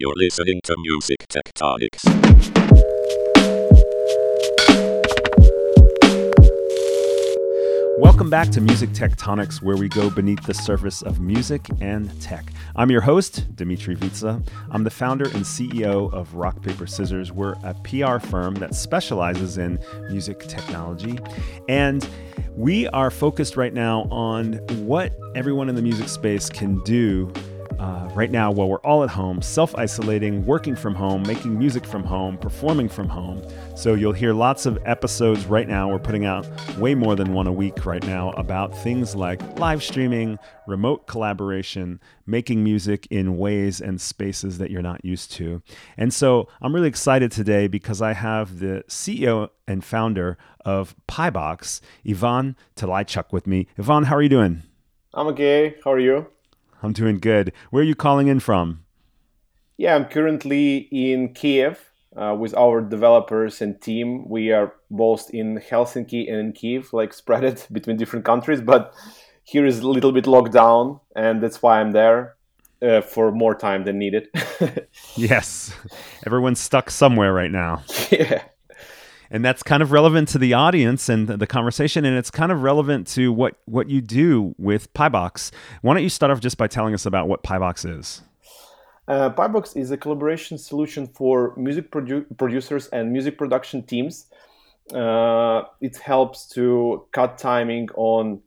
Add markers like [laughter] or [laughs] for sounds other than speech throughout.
You're listening to Music Tectonics. Welcome back to Music Tectonics, where we go beneath the surface of music and tech. I'm your host, Dmitri Vietze. I'm the founder and CEO of Rock Paper Scissors. We're a PR firm that specializes in music technology. And we are focused right now on what everyone in the music space can do uh, right now while we're all at home, self isolating, working from home, making music from home, performing from home. So you'll hear lots of episodes right now. We're putting out way more than one a week right now about things like live streaming, remote collaboration, making music in ways and spaces that you're not used to. And so I'm really excited today because I have the CEO and founder of Pibox, Ivan Talaychuk, with me. Ivan, how are you doing? I'm okay. How are you? I'm doing good. Where are you calling in from? Yeah, I'm currently in Kiev uh, with our developers and team. We are both in Helsinki and in Kiev, like [laughs] spread it between different countries. But here is a little bit locked down, and that's why I'm there uh, for more time than needed. [laughs] yes, everyone's stuck somewhere right now. [laughs] yeah and that's kind of relevant to the audience and the conversation and it's kind of relevant to what what you do with Pibox. Why don't you start off just by telling us about what Pibox is? Uh, Pibox is a collaboration solution for music produ- producers and music production teams. Uh, it helps to cut timing on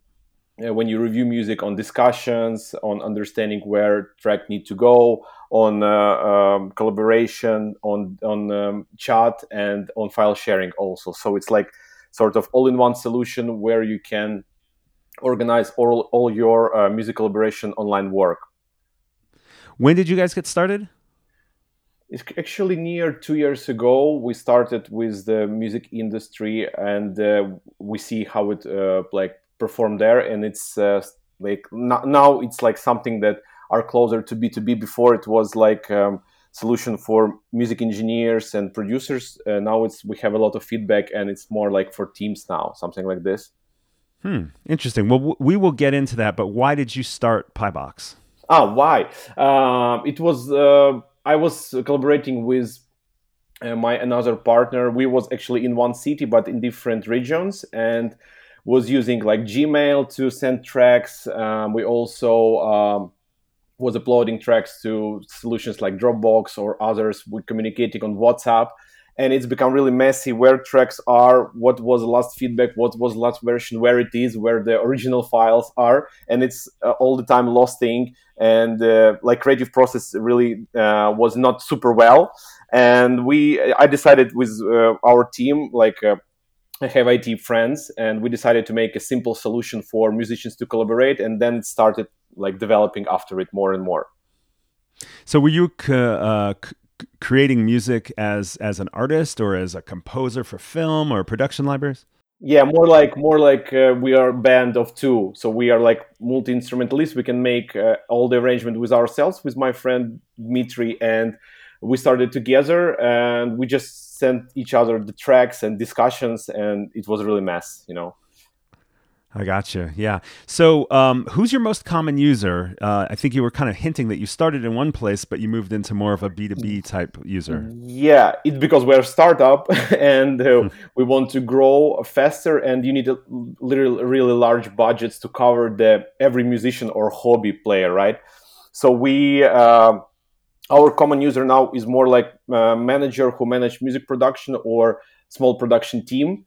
when you review music on discussions, on understanding where track need to go, on uh, um, collaboration, on on um, chat, and on file sharing also. So it's like sort of all-in-one solution where you can organize all all your uh, music collaboration online work. When did you guys get started? It's actually near two years ago. We started with the music industry, and uh, we see how it uh, like perform there and it's uh, like now it's like something that are closer to b2b before it was like um, solution for music engineers and producers uh, now it's we have a lot of feedback and it's more like for teams now something like this. Hmm interesting. Well w- we will get into that but why did you start pibox ah why? Uh, it was uh, i was collaborating with uh, my another partner. We was actually in one city but in different regions and was using like Gmail to send tracks. Um, we also um, was uploading tracks to solutions like Dropbox or others. We're communicating on WhatsApp, and it's become really messy where tracks are, what was the last feedback, what was last version, where it is, where the original files are, and it's uh, all the time lost thing. And uh, like creative process really uh, was not super well. And we, I decided with uh, our team, like uh, I have IT friends, and we decided to make a simple solution for musicians to collaborate, and then started like developing after it more and more. So, were you uh, creating music as as an artist or as a composer for film or production libraries? Yeah, more like more like uh, we are a band of two, so we are like multi instrumentalists. We can make uh, all the arrangement with ourselves, with my friend Dmitry, and we started together, and we just sent each other the tracks and discussions, and it was really mess, you know. I gotcha. Yeah. So, um, who's your most common user? Uh, I think you were kind of hinting that you started in one place, but you moved into more of a B two B type user. Yeah, it's because we're a startup [laughs] and uh, hmm. we want to grow faster, and you need a literally really large budgets to cover the every musician or hobby player, right? So we. Uh, our common user now is more like a manager who manage music production or small production team.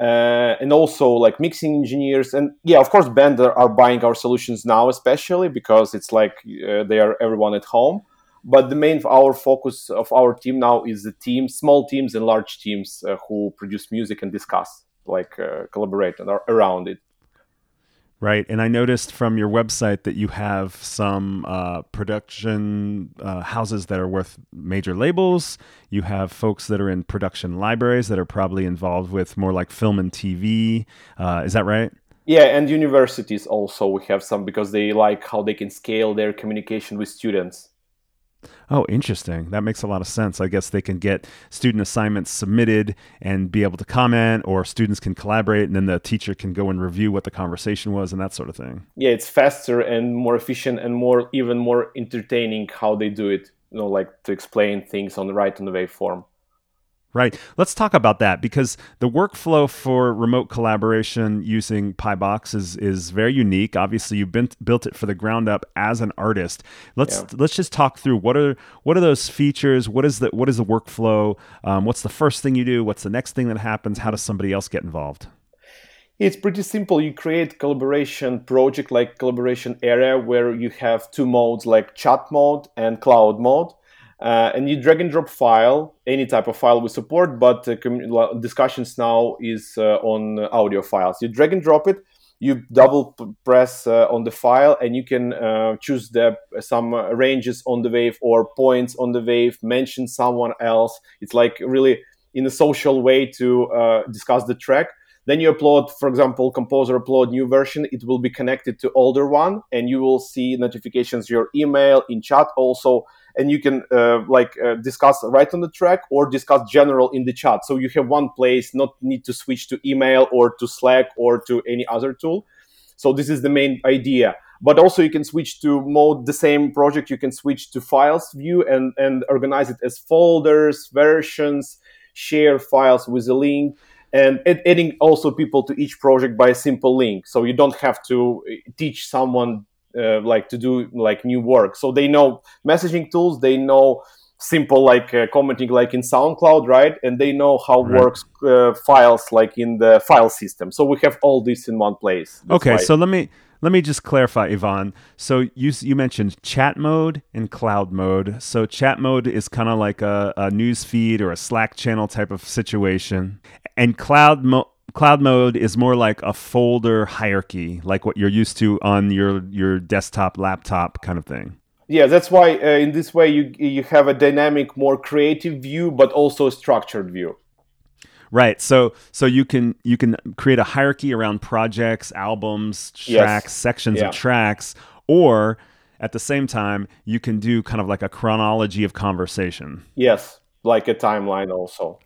Uh, and also like mixing engineers and yeah of course bands are buying our solutions now especially because it's like uh, they are everyone at home. But the main our focus of our team now is the team small teams and large teams uh, who produce music and discuss like uh, collaborate and are around it Right. And I noticed from your website that you have some uh, production uh, houses that are worth major labels. You have folks that are in production libraries that are probably involved with more like film and TV. Uh, is that right? Yeah, and universities also we have some because they like how they can scale their communication with students. Oh, interesting. That makes a lot of sense. I guess they can get student assignments submitted and be able to comment, or students can collaborate, and then the teacher can go and review what the conversation was and that sort of thing. Yeah, it's faster and more efficient and more, even more entertaining how they do it. you know like to explain things on the right on the waveform. Right. Let's talk about that because the workflow for remote collaboration using Pibox is is very unique. Obviously, you've been, built it for the ground up as an artist. Let's yeah. let's just talk through what are what are those features? What is the what is the workflow? Um, what's the first thing you do? What's the next thing that happens? How does somebody else get involved? It's pretty simple. You create collaboration project like collaboration area where you have two modes like chat mode and cloud mode uh, and you drag and drop file, any type of file we support, but uh, discussions now is uh, on audio files. You drag and drop it, you double press uh, on the file, and you can uh, choose the some ranges on the wave or points on the wave, mention someone else. It's like really in a social way to uh, discuss the track. Then you upload, for example, Composer upload new version. It will be connected to older one, and you will see notifications your email in chat also and you can uh, like uh, discuss right on the track or discuss general in the chat. So you have one place not need to switch to email or to slack or to any other tool. So this is the main idea. But also you can switch to mode the same project. You can switch to files view and and organize it as folders versions share files with a link and adding also people to each project by a simple link. So you don't have to uh, teach someone uh, like to do like new work. So they know messaging tools they know simple like uh, commenting like in soundcloud right? And they know how right. works uh, files like in the file system. So we have all this in one place. That's okay why. so let me let me just clarify ivan. So you you mentioned chat mode and cloud mode. So chat mode is kind of like a, a news feed or a slack channel type of situation. And cloud mode cloud mode is more like a folder hierarchy, like what you're used to on your your desktop, laptop kind of thing. Yeah, that's why uh, in this way you you have a dynamic, more creative view, but also a structured view. Right. So so you can you can create a hierarchy around projects, albums, tracks, yes. sections yeah. of tracks, or at the same time you can do kind of like a chronology of conversation. Yes, like a timeline also.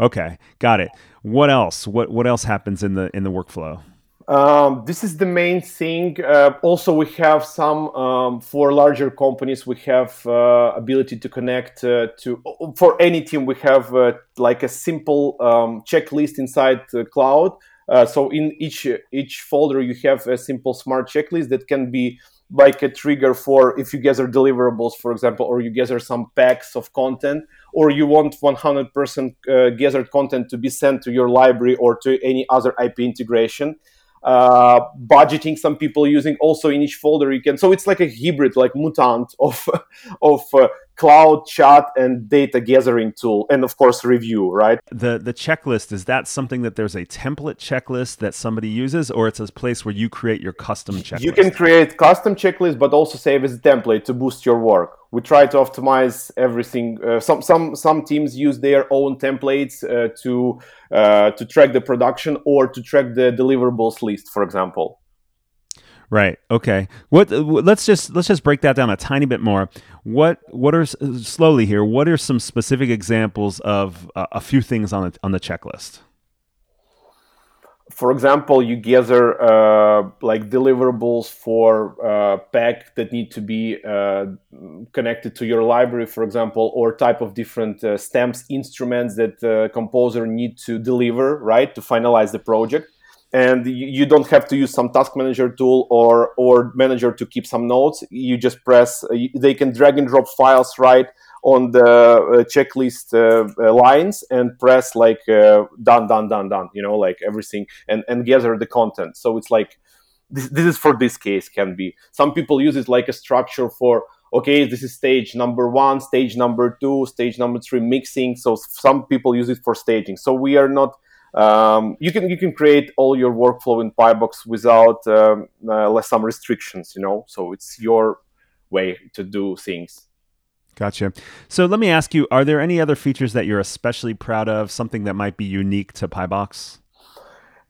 Okay, got it. What else? What what else happens in the in the workflow? Um, this is the main thing. Uh, also, we have some um, for larger companies. We have uh, ability to connect uh, to for any team. We have uh, like a simple um, checklist inside the cloud. Uh, so in each each folder, you have a simple smart checklist that can be like a trigger for if you gather deliverables, for example, or you gather some packs of content, or you want 100% uh, gathered content to be sent to your library or to any other IP integration. Uh, budgeting some people using also in each folder you can so it's like a hybrid like mutant of [laughs] of uh, cloud chat and data gathering tool and of course review right? The the checklist is that something that there's a template checklist that somebody uses or it's a place where you create your custom checklist you can create custom checklist but also save as a template to boost your work. We try to optimize everything uh, some some some teams use their own templates uh, to uh, to track the production or to track the deliverables list for example Right. Okay. What? Let's just let's just break that down a tiny bit more. What? What are slowly here? What are some specific examples of uh, a few things on the on the checklist? For example, you gather uh, like deliverables for uh, pack that need to be uh, connected to your library, for example, or type of different uh, stems instruments that uh, composer need to deliver, right, to finalize the project and you don't have to use some task manager tool or or manager to keep some notes. You just press uh, they can drag and drop files right on the uh, checklist uh, uh, lines and press like uh, done done done done you know like everything and and gather the content. So it's like this, this is for this case can be. Some people use it like a structure for okay this is stage number one stage number two stage number three mixing. So some people use it for staging. So we are not um, you can you can create all your workflow in Pibox without um, uh, some restrictions. You know, so it's your way to do things. Gotcha. So let me ask you: Are there any other features that you're especially proud of? Something that might be unique to Pibox?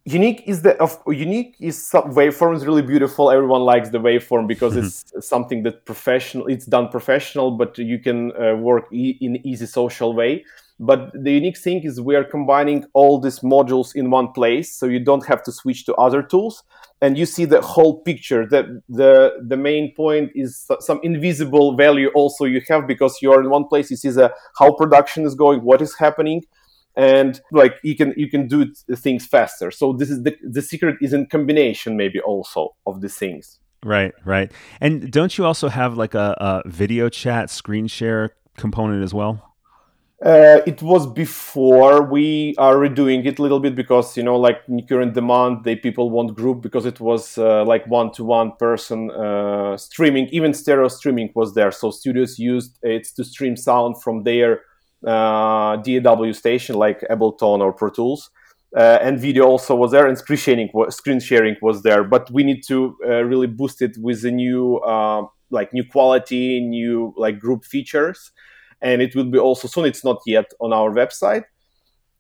Unique is the of unique is some, waveform is really beautiful. Everyone likes the waveform because mm-hmm. it's something that professional. It's done professional, but you can uh, work e- in easy social way But the unique thing is we are combining all these modules in one place, so you don't have to switch to other tools, and you see the whole picture. The the the main point is some invisible value also you have because you're in one place. You see the how production is going, what is happening, and like you can you can do things faster. So this is the the secret is in combination maybe also of these things. Right, right. And don't you also have like a, a video chat screen share component as well? Uh, it was before we are redoing it a little bit because you know like current demand they people want group because it was uh, like one to one person uh, streaming. Even stereo streaming was there. So studios used it to stream sound from their uh, DAW station like Ableton or Pro Tools. Uh, and video also was there and screen sharing screen sharing was there. But we need to uh, really boost it with the new like new quality new like group features and it will be also soon. It's not yet on our website.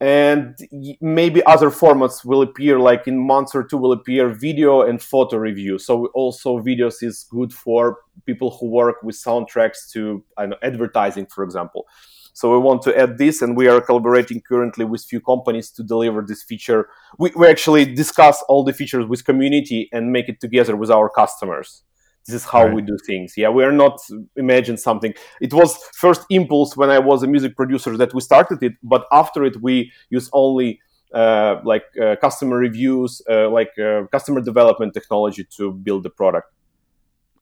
And maybe other formats will appear, like in months or two, will appear video and photo review. So also videos is good for people who work with soundtracks to know, advertising, for example. So we want to add this, and we are collaborating currently with few companies to deliver this feature. We, we actually discuss all the features with community and make it together with our customers this is how right. we do things yeah we are not imagine something it was first impulse when i was a music producer that we started it but after it we use only uh, like uh, customer reviews uh, like uh, customer development technology to build the product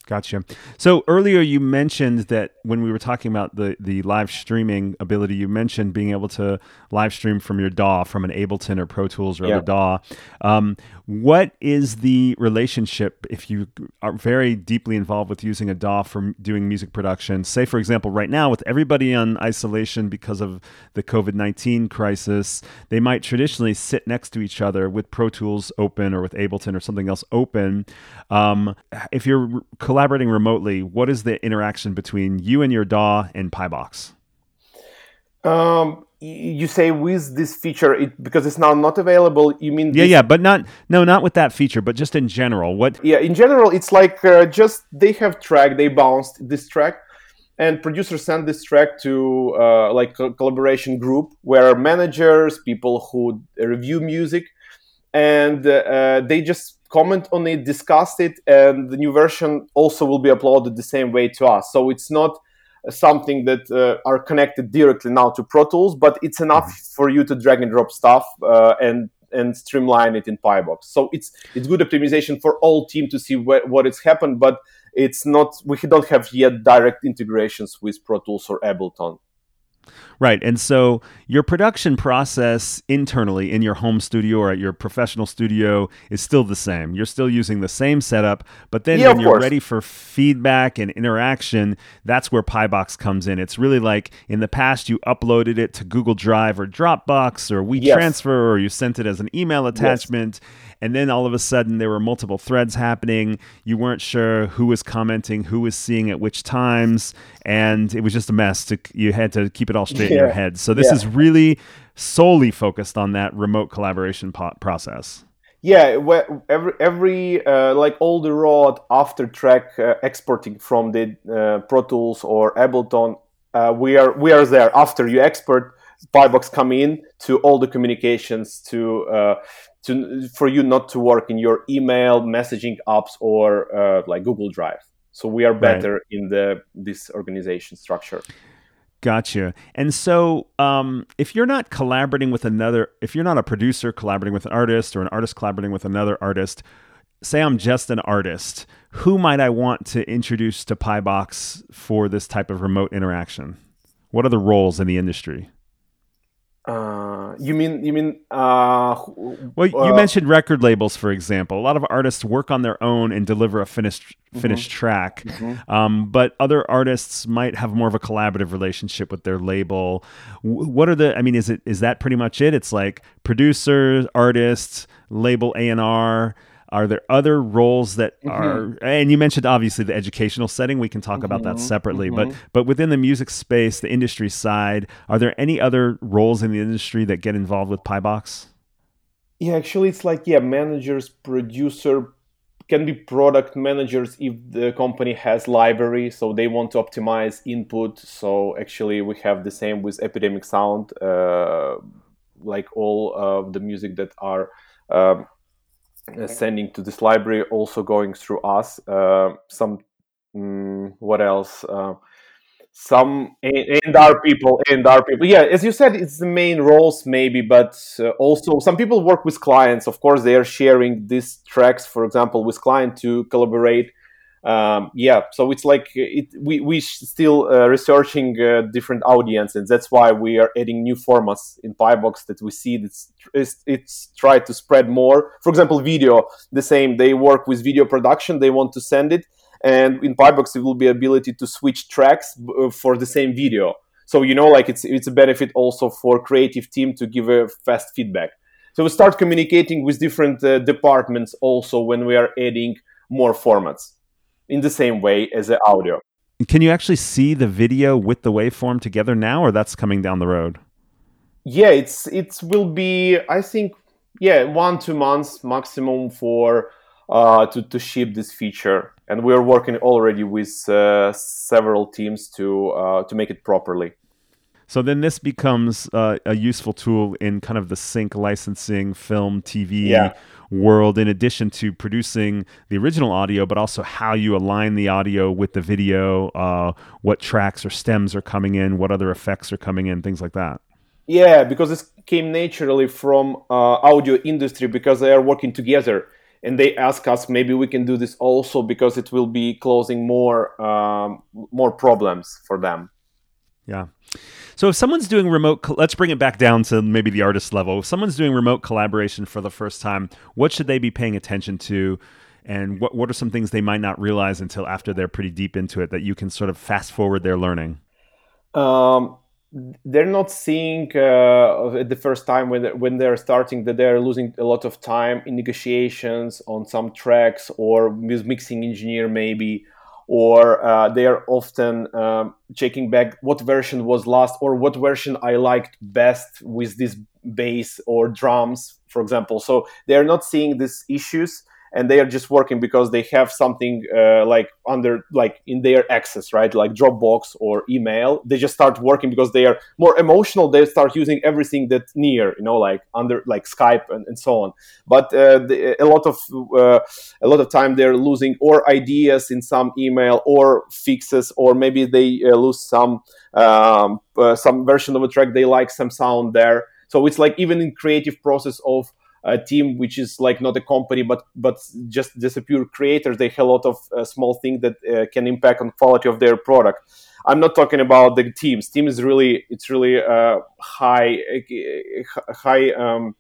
Gotcha. So earlier you mentioned that when we were talking about the the live streaming ability, you mentioned being able to live stream from your DAW, from an Ableton or Pro Tools or yeah. other DAW. Um, what is the relationship if you are very deeply involved with using a DAW for doing music production? Say, for example, right now with everybody on isolation because of the COVID nineteen crisis, they might traditionally sit next to each other with Pro Tools open or with Ableton or something else open. Um, if you're collaborating remotely, what is the interaction between you and your DAW and Pibox? Um, you say with this feature, it because it's now not available. You mean yeah, yeah, but not no, not with that feature, but just in general. What? Yeah, in general, it's like uh, just they have track, they bounced this track, and producers send this track to uh, like a collaboration group where managers, people who review music, and uh, they just comment on it, discuss it, and the new version also will be uploaded the same way to us. So it's not something that uh, are connected directly now to Pro Tools, but it's enough mm-hmm. for you to drag and drop stuff uh, and and streamline it in Pibox. So it's it's good optimization for all team to see wh- what has happened, but it's not we don't have yet direct integrations with Pro Tools or Ableton. Right. And so your production process internally in your home studio or at your professional studio is still the same. You're still using the same setup, but then yeah, when you're course. ready for feedback and interaction, that's where Pibox comes in. It's really like in the past you uploaded it to Google Drive or Dropbox or WeTransfer yes. or you sent it as an email attachment. Yes and then all of a sudden there were multiple threads happening you weren't sure who was commenting who was seeing at which times and it was just a mess to, you had to keep it all straight yeah. in your head so this yeah. is really solely focused on that remote collaboration po- process yeah every every uh, like all the raw after track uh, exporting from the uh, pro tools or ableton uh, we are we are there after you export Pibox come in to all the communications to uh, to for you not to work in your email messaging apps or uh, like Google Drive. So we are better right. in the this organization structure. Gotcha. And so, um, if you're not collaborating with another, if you're not a producer collaborating with an artist or an artist collaborating with another artist, say I'm just an artist, who might I want to introduce to Pibox for this type of remote interaction? What are the roles in the industry? Uh, you mean you mean uh, well you uh, mentioned record labels for example a lot of artists work on their own and deliver a finished mm-hmm. finished mm-hmm. track mm-hmm. Um, but other artists might have more of a collaborative relationship with their label what are the i mean is it is that pretty much it it's like producers artists label a&r are there other roles that mm-hmm. are and you mentioned obviously the educational setting we can talk mm-hmm. about that mm-hmm. separately mm-hmm. but but within the music space the industry side are there any other roles in the industry that get involved with Pibox yeah actually it's like yeah managers producer can be product managers if the company has library so they want to optimize input so actually we have the same with epidemic sound uh, like all of the music that are um, sending to this library also going through us uh, some mm, what else uh, some and our people and our people. Yeah as you said it's the main roles maybe but uh, also some people work with clients. Of course they are sharing these tracks for example with client to collaborate um, yeah so it's like it, we we still uh, researching uh, different audiences and that's why we are adding new formats in pibox that we see that's it's, it's tried to spread more for example video the same they work with video production they want to send it and in Pibox it will be ability to switch tracks uh, for the same video. So you know, like it's it's a benefit also for creative team to give a fast feedback. So we start communicating with different uh, departments also when we are adding more formats in the same way as the audio. Can you actually see the video with the waveform together now, or that's coming down the road? Yeah, it's it will be I think yeah one two months maximum for uh, to to ship this feature and we are working already with uh, several teams to uh, to make it properly. So then this becomes uh, a useful tool in kind of the sync licensing, film, TV yeah. world, in addition to producing the original audio, but also how you align the audio with the video, uh, what tracks or stems are coming in, what other effects are coming in, things like that. Yeah, because this came naturally from uh, audio industry because they are working together and they ask us maybe we can do this also because it will be closing more um, more problems for them yeah. So if someone's doing remote let's bring it back down to maybe the artist level. If someone's doing remote collaboration for the first time what should they be paying attention to? And what, what are some things they might not realize until after they're pretty deep into it that you can sort of fast forward their learning? Um, they're not seeing uh, the first time when they're, when they're starting that they're losing a lot of time in negotiations on some tracks or mixing engineer maybe or uh, they are often um, checking back what version was last or what version I liked best with this bass or drums, for example. So they are not seeing these issues and they are just working because they have something uh, like under like in their access right? Like dropbox or email. They just start working because they are more emotional. They start using everything that's near you know like under like skype and, and so on. But uh, the, a lot of uh, a lot of time they're losing or ideas in some email or fixes or maybe they uh, lose some um, uh, some version of a track. They like some sound there. So it's like even in creative process of a team which is like not a company but but just just a pure creators. They have a lot of uh, small things that uh, can impact on quality of their product. I'm not talking about the teams. Team is really it's really uh, high uh, high um,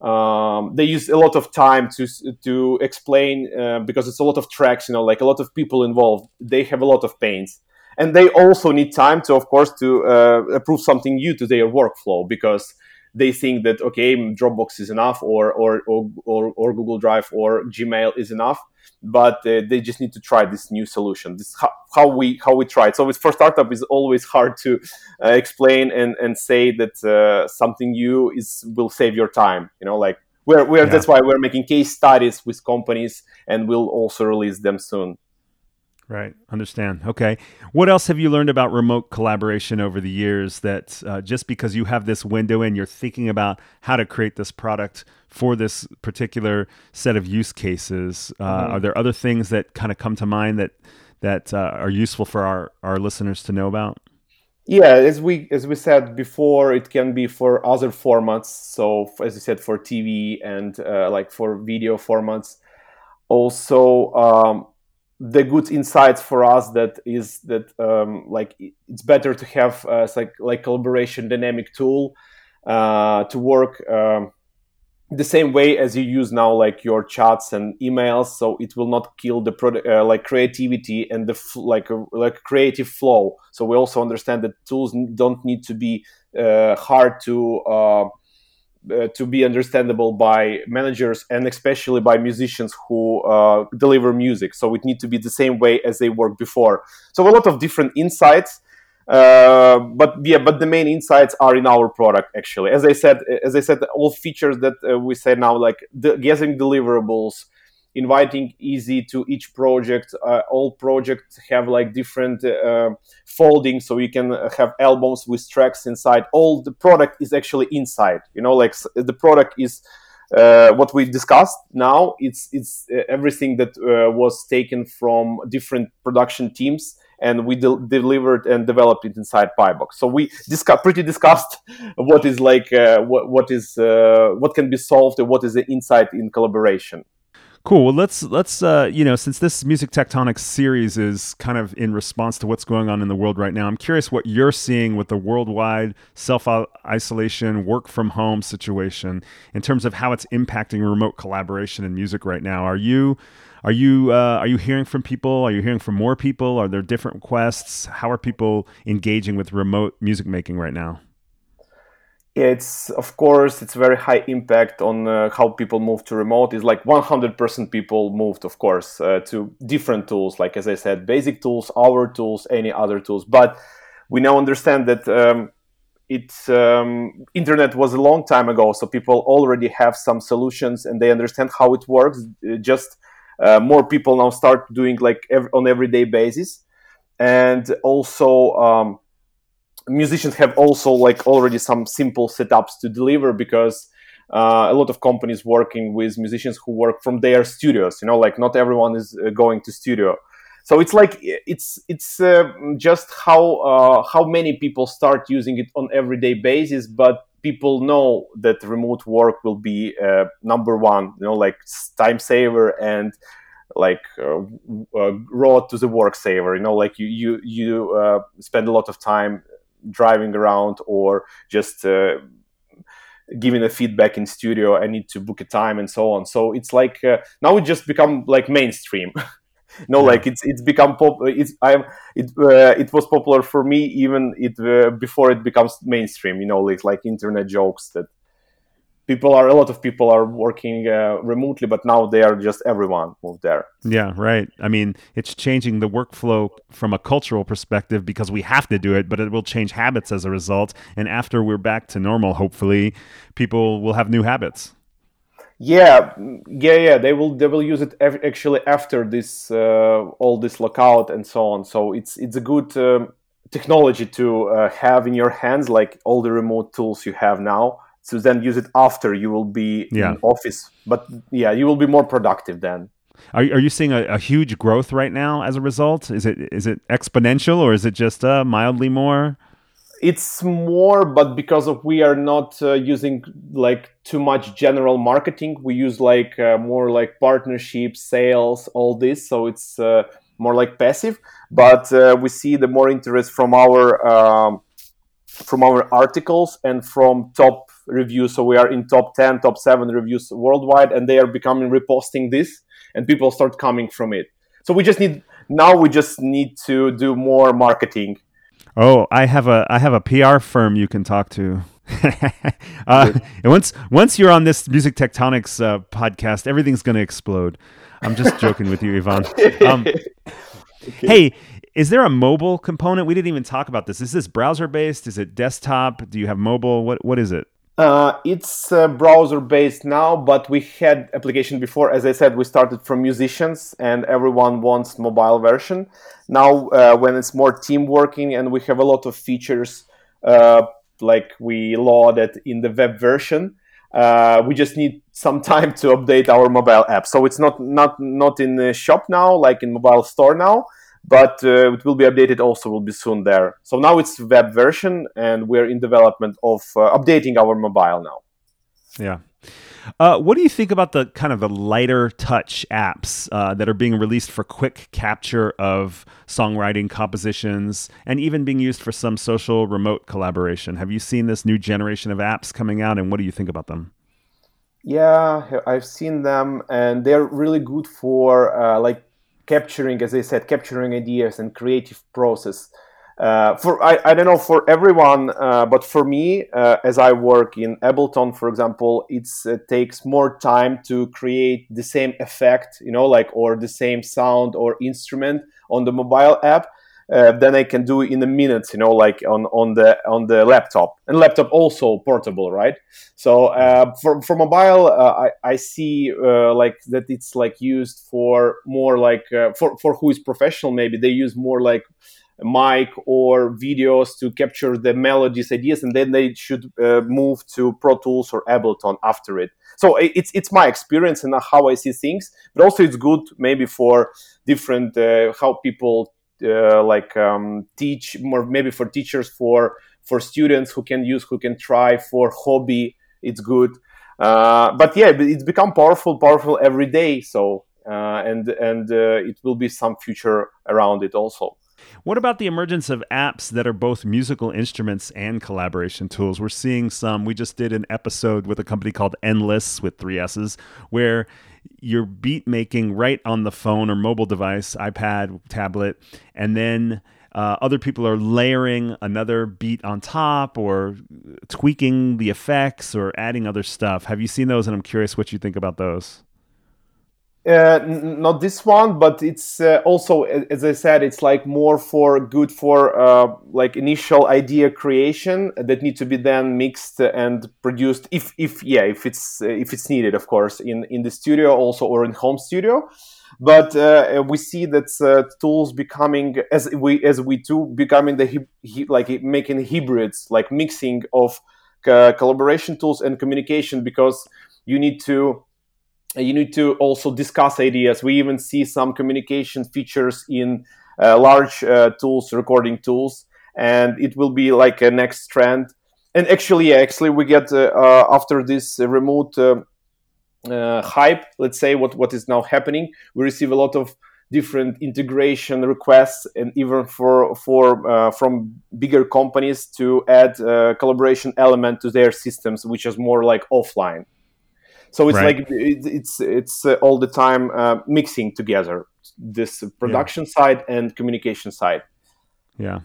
um, they use a lot of time to to explain uh, because it's a lot of tracks you know like a lot of people involved. They have a lot of pains. And they also need time to of course to uh, approve something new to their workflow because they think that okay dropbox is enough or or or, or, or google drive or gmail is enough but uh, they just need to try this new solution. This how, how we how we try it. So it's for startup is always hard to uh, explain and and say that uh, something new is will save your time you know like we're, we're yeah. that's why we're making case studies with companies and we'll also release them soon Right. Understand. Okay. What else have you learned about remote collaboration over the years that uh, just because you have this window and you're thinking about how to create this product for this particular set of use cases, uh, mm-hmm. are there other things that kind of come to mind that that uh, are useful for our, our listeners to know about? Yeah, as we as we said before, it can be for other formats. So, as you said, for TV and uh, like for video formats. Also, um, the good insights for us that is that um, like it's better to have uh, like like collaboration dynamic tool uh, to work um, the same way as you use now like your chats and emails so it will not kill the product uh, like creativity and the like a, like creative flow. So we also understand that tools don't need to be uh, hard to uh, to be understandable by managers and especially by musicians who uh, deliver music. So it need to be the same way as they worked before. So a lot of different insights. Uh, but yeah, but the main insights are in our product actually. As I said, as I said, all features that uh, we say now, like the guessing deliverables, inviting easy to each project. Uh, all projects have like different uh, folding, so you can have albums with tracks inside. All the product is actually inside. You know, like the product is uh, what we discussed now it's it's uh, everything that uh, was taken from different production teams and we de- delivered and developed it inside Pibox. So we discuss, pretty discussed what is like uh, what, what is what can be solved and what is the insight in collaboration. Cool. Well, let's let's uh, you know since this music tectonics series is kind of in response to what's going on in the world right now, I'm curious what you're seeing with the worldwide self isolation, work from home situation in terms of how it's impacting remote collaboration in music right now. Are you are you uh, are you hearing from people? Are you hearing from more people? Are there different requests? How are people engaging with remote music making right now? It's of course it's very high impact on uh, how people move to remote. Is like 100% people moved of course uh, to different tools like as i said basic tools our tools any other tools. But we now understand that um, it's um, internet was a long time ago so people already have some solutions and they understand how it works. Uh, just uh, more people now start doing like every, on everyday basis. And also um, musicians have also like already some simple setups to deliver because uh, a lot of companies working with musicians who work from their studios you know like not everyone is uh, going to studio. So it's like it's it's uh, just how uh, how many people start using it on everyday basis but people know that remote work will be uh, number one you know like time saver and like uh, uh, road to the work saver you know like you you you uh, spend a lot of time driving around or just uh, giving a feedback in studio i need to book a time and so on so it's like uh, now it just become like mainstream [laughs] no yeah. like it's it's become pop it's i'm it uh, it was popular for me even it uh, before it becomes mainstream you know like like internet jokes that people are a lot of people are working uh, remotely but now they are just everyone moved there. Yeah right. I mean it's changing the workflow from a cultural perspective because we have to do it but it will change habits as a result. And after we're back to normal hopefully people will have new habits. Yeah yeah yeah. They will they will use it actually after this uh, all this lockout and so on. So it's it's a good um, technology to uh, have in your hands like all the remote tools you have now to then use it after you will be yeah. in office. But yeah, you will be more productive then. Are, are you seeing a, a, huge growth right now as a result? Is it is it exponential or is it just uh, mildly more? It's more, but because of we are not uh, using like too much general marketing, we use like uh, more like partnerships, sales, all this. So it's uh, more like passive. But uh, we see the more interest from our um, from our articles and from top reviews. So we are in top 10, top 7 reviews worldwide, and they are becoming reposting this, and people start coming from it. So we just need now we just need to do more marketing. Oh, I have a I have a PR firm you can talk to. [laughs] uh, and once once you're on this music tectonics uh, podcast, everything's going to explode. I'm just joking with you, Ivan. [laughs] Um, okay. Hey, is there a mobile component? We didn't even talk about this. Is this browser based? Is it desktop? Do you have mobile? What what is it? Uh, it's uh, browser based now, but we had application before. As I said, we started from musicians, and everyone wants mobile version. Now, uh, when it's more team working, and we have a lot of features, uh, like we loaded in the web version, uh, we just need some [laughs] time to update our mobile app. So it's not not not in the shop now, like in mobile store now but uh, it will be updated also will be soon there so now it's web version and we're in development of uh, updating our mobile now yeah uh, what do you think about the kind of the lighter touch apps uh, that are being released for quick capture of songwriting compositions and even being used for some social remote collaboration? Have you seen this new generation of apps coming out and what do you think about them? Yeah, I've seen them and they're really good for uh, like capturing, as I said, capturing ideas and creative process. Uh, for I, I don't know for everyone, uh, but for me, uh, as I work in Ableton, for example, it uh, takes more time to create the same effect, you know, like or the same sound or instrument on the mobile app. Uh, than I can do in a minute, you know, like on, on the on the laptop. And laptop also portable, right? So uh, for for mobile, uh, I I see uh, like that it's like used for more like uh, for for who is professional. Maybe they use more like mic or videos to capture the melodies ideas and then they should uh, move to pro tools or ableton after it so it's it's my experience and how i see things but also it's good maybe for different uh, how people uh, like um, teach more maybe for teachers for for students who can use who can try for hobby it's good uh, but yeah it's become powerful powerful every day so uh, and and uh, it will be some future around it also what about the emergence of apps that are both musical instruments and collaboration tools? We're seeing some. We just did an episode with a company called Endlesss with three S's, where you're beat making right on the phone or mobile device, iPad, tablet, and then uh, other people are layering another beat on top or tweaking the effects or adding other stuff. Have you seen those? And I'm curious what you think about those. Uh, n- not this one, but it's uh, also, as I said, it's like more for good for uh, like initial idea creation that need to be then mixed and produced. If if yeah, if it's uh, if it's needed, of course, in in the studio also or in home studio. But uh, we see that uh, tools becoming as we as we do becoming the he, he, like making hybrids, like mixing of collaboration tools and communication because you need to you need to also discuss ideas. We even see some communication features in uh, large uh, tools, recording tools, and it will be like a next trend. And actually, actually, we get uh, uh after this remote uh, uh, hype, let's say what what is now happening, we receive a lot of different integration requests, and even for for from bigger companies to add collaboration element to their systems, which is more like offline. So it's right. like it, it's it's uh, all the time uh, mixing together this production yeah. side and communication side. Yeah.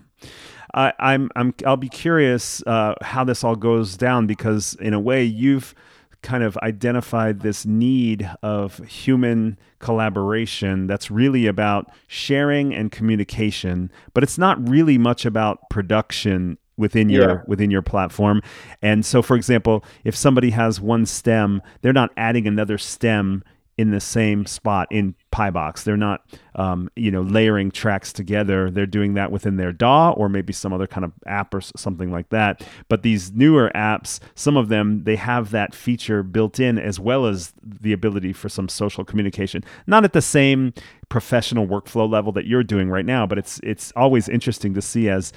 I, I'm I'm I'll be curious uh, how this all goes down because in a way you've kind of identified this need of human collaboration that's really about sharing and communication, but it's not really much about production within your yeah. within your platform. And so for example, if somebody has one stem, they're not adding another stem in the same spot in Pibox. They're not, um, you know, layering tracks together. They're doing that within their DAW or maybe some other kind of app or something like that. But these newer apps, some of them, they have that feature built in as well as the ability for some social communication. Not at the same professional workflow level that you're doing right now, but it's it's always interesting to see as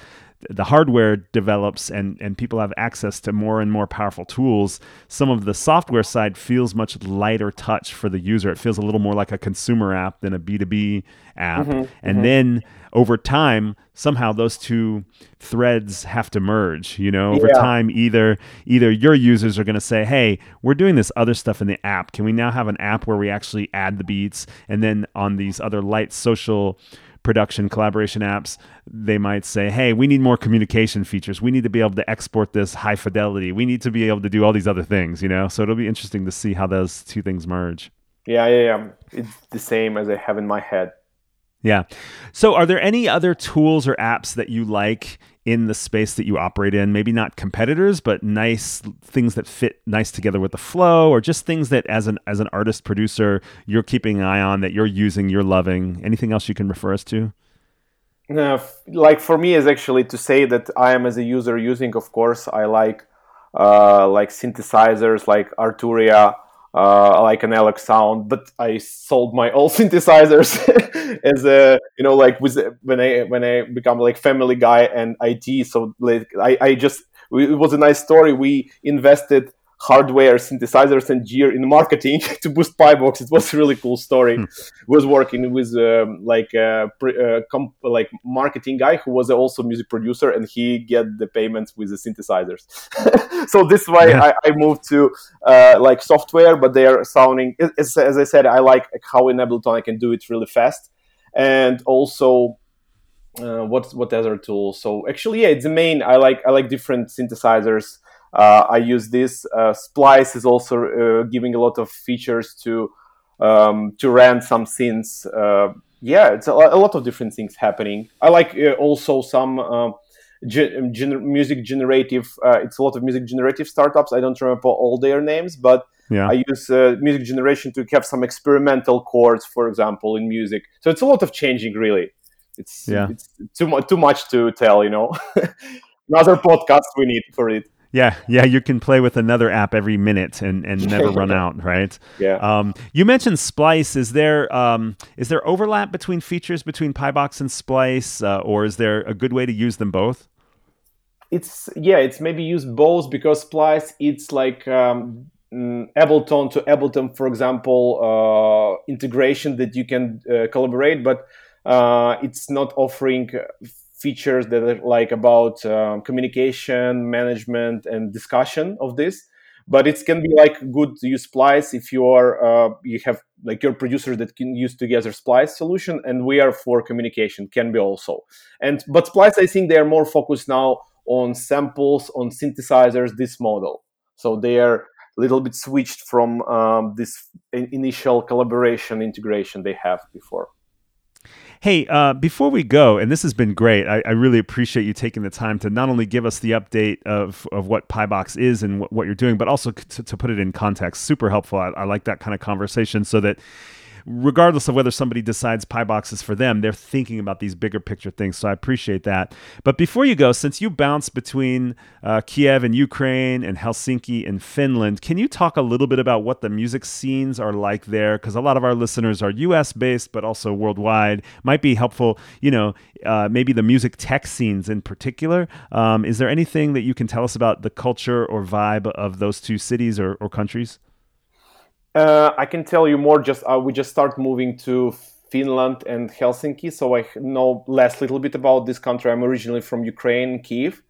the hardware develops and, and people have access to more and more powerful tools, some of the software side feels much lighter touch for the user. It feels a little more like a consumer app than a B2B app. Mm-hmm, and mm-hmm. then over time, somehow those two threads have to merge. You know, over yeah. time, either either your users are going to say, "Hey, we're doing this other stuff in the app. Can we now have an app where we actually add the beats?" And then on these other light social production collaboration apps, they might say, hey, we need more communication features. We need to be able to export this high fidelity. We need to be able to do all these other things, you know? So it'll be interesting to see how those two things merge. Yeah, yeah, yeah. It's the same as I have in my head. Yeah. So, are there any other tools or apps that you like in the space that you operate in? Maybe not competitors, but nice things that fit nice together with the flow, or just things that, as an as an artist producer, you're keeping an eye on that you're using, you're loving. Anything else you can refer us to? Uh, like for me, is actually to say that I am as a user using. Of course, I like uh, like synthesizers, like Arturia uh, like an Alex sound, but I sold my old [laughs] synthesizers [laughs] as a you know like with when I when I become like family guy and IT. So like I, I just it was a nice story. We invested hardware, synthesizers, and gear in marketing [laughs] to boost Pibox. It was a really cool story. Hmm. was working with um, like a, a comp- like marketing guy who was also music producer, and he get the payments with the synthesizers. [laughs] so this way, yeah. I, I, moved to uh, like software, but they are sounding as, as I said. I like how in Ableton I can do it really fast, and also. Uh, what what other tools? So actually, yeah, it's the main. I like I like different synthesizers uh, I use this. Uh, Splice is also uh, giving a lot of features to um, to run some scenes yeah, it's a, a, lot of different things happening. I like uh, also some uh, ge- gener- music generative. Uh, it's a lot of music generative startups. I don't remember all their names, but yeah. I use uh, music generation to have some experimental chords, for example, in music. So it's a lot of changing, really. It's, yeah. it's too much too much to tell, you know. [laughs] Another podcast we need for it. Yeah, yeah, you can play with another app every minute and, and [laughs] never run out, right? Yeah. Um, you mentioned Splice. Is there um, is there overlap between features between Pibox and Splice, uh, or is there a good way to use them both? It's yeah, it's maybe use both because Splice it's like um, mm, Ableton to Ableton, for example, uh, integration that you can uh, collaborate, but uh, it's not offering features that are like about um, communication management and discussion of this but it can be like good use splice if you are uh, you have like your producers that can use together splice solution and we are for communication can be also. And but splice i think they are more focused now on samples on synthesizers this model. So they are a little bit switched from um, this initial collaboration integration they have before Hey, uh, before we go, and this has been great, I, I, really appreciate you taking the time to not only give us the update of, of what Pibox is and what, what you're doing, but also to, to, put it in context. Super helpful. I, I like that kind of conversation so that regardless of whether somebody decides Pibox is for them, they're thinking about these bigger picture things. So I appreciate that. But before you go, since you bounce between uh, Kiev and Ukraine and Helsinki and Finland, can you talk a little bit about what the music scenes are like there? Because a lot of our listeners are US based, but also worldwide. Might be helpful, you know, uh, maybe the music tech scenes in particular. Um, is there anything that you can tell us about the culture or vibe of those two cities or, or countries? Uh, I can tell you more. Just uh, we just start moving to Finland and Helsinki, so I know less little bit about this country. I'm originally from Ukraine, Kiev,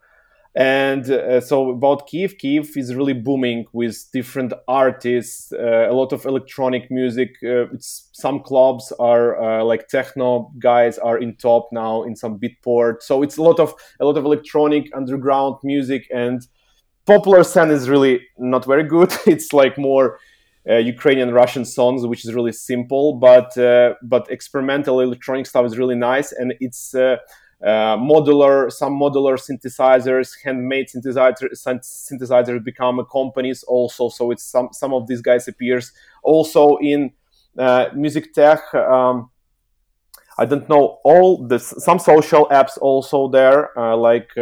and uh, so about Kiev. Kiev is really booming with different artists, uh, a lot of electronic music. Uh, some clubs are uh, like techno guys are in top now in some beatport. So it's a lot of a lot of electronic underground music and popular scene is really not very good. [laughs] It's like more Ukrainian Russian songs, which is really simple, but uh, but experimental electronic stuff is really nice, and it's uh, uh modular. Some modular synthesizers, handmade synthesizer, synthesizers become companies also. So it's some some of these guys appears also in uh, music tech. Um, I don't know all this. Some social apps also there, uh, like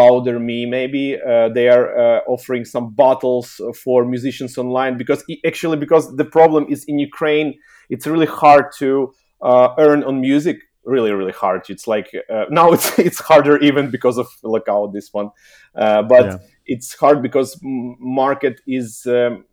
louder me maybe uh, they are uh, offering some bottles for musicians online because actually because the problem is in ukraine it's really hard to uh, earn on music really really hard it's like uh, [laughs] now it's it's harder even because of lockout this one uh, but yeah. it's hard because market is um,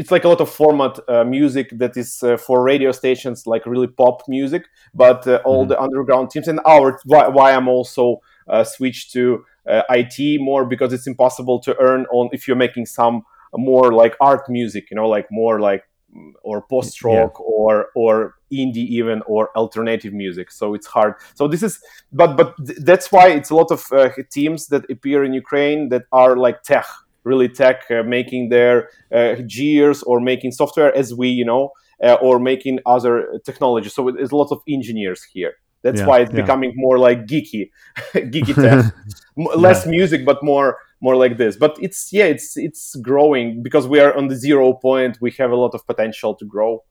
it's like a lot of format uh, music that is uh, for radio stations like really pop music but uh, all mm-hmm. the underground teams and our why, why i'm also uh, switched to IT more because it's impossible to earn on if you're making some more like art music, you know, like more like mm, or post rock yeah. or or indie even or alternative music. So it's hard. So this is but but th- that's why it's a lot of uh, teams that appear in ukraine that are like tech really tech uh, making their uh, gears or making software as we you know uh, or making other technology. So there's a lot of engineers here that's yeah, why it's yeah. becoming more like geeky, [laughs] geeky tech. [laughs] Less yeah. music, but more more like this. But it's yeah, it's it's growing because we are on the zero point. We have a lot of potential to grow.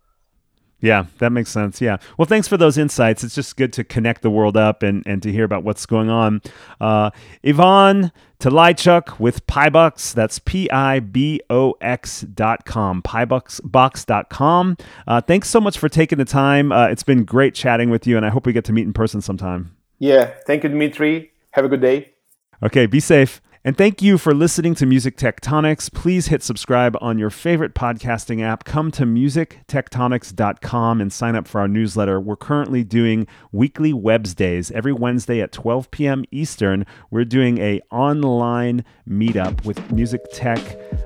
Yeah, that makes sense. Yeah. Well, thanks for those insights. It's just good to connect the world up and, and to hear about what's going on. Uh, Ivan Talaychuk with Pibox. That's P I B O X dot com. Pibox.com. Uh, thanks so much for taking the time. Uh, it's been great chatting with you, and I hope we get to meet in person sometime. Yeah. Thank you, Dmitri. Have a good day. Okay. Be safe. And thank you for listening to Music Tectonics. Please hit subscribe on your favorite podcasting app. Come to musictectonics.com and sign up for our newsletter. We're currently doing weekly WebsDays. Every Wednesday at 12 p.m. Eastern, we're doing a online meetup with music tech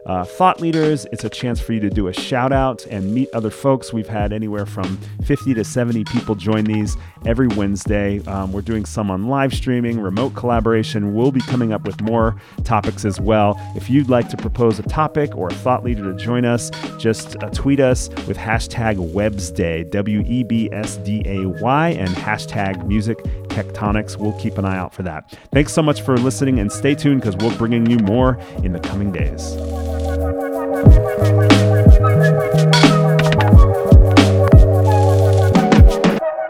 uh, thought leaders. It's a chance for you to do a shout out and meet other folks. We've had anywhere from 50 to 70 people join these every Wednesday. Um, we're doing some on live streaming, remote collaboration. We'll be coming up with more topics as well. If you'd like to propose a topic or a thought leader to join us, just uh, tweet us with hashtag WebsDay, W E B S D A Y, and hashtag Music Tectonics. We'll keep an eye out for that. Thanks so much for listening and stay tuned because we're bringing you more in the coming days.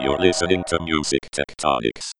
You're listening to Music Tectonics.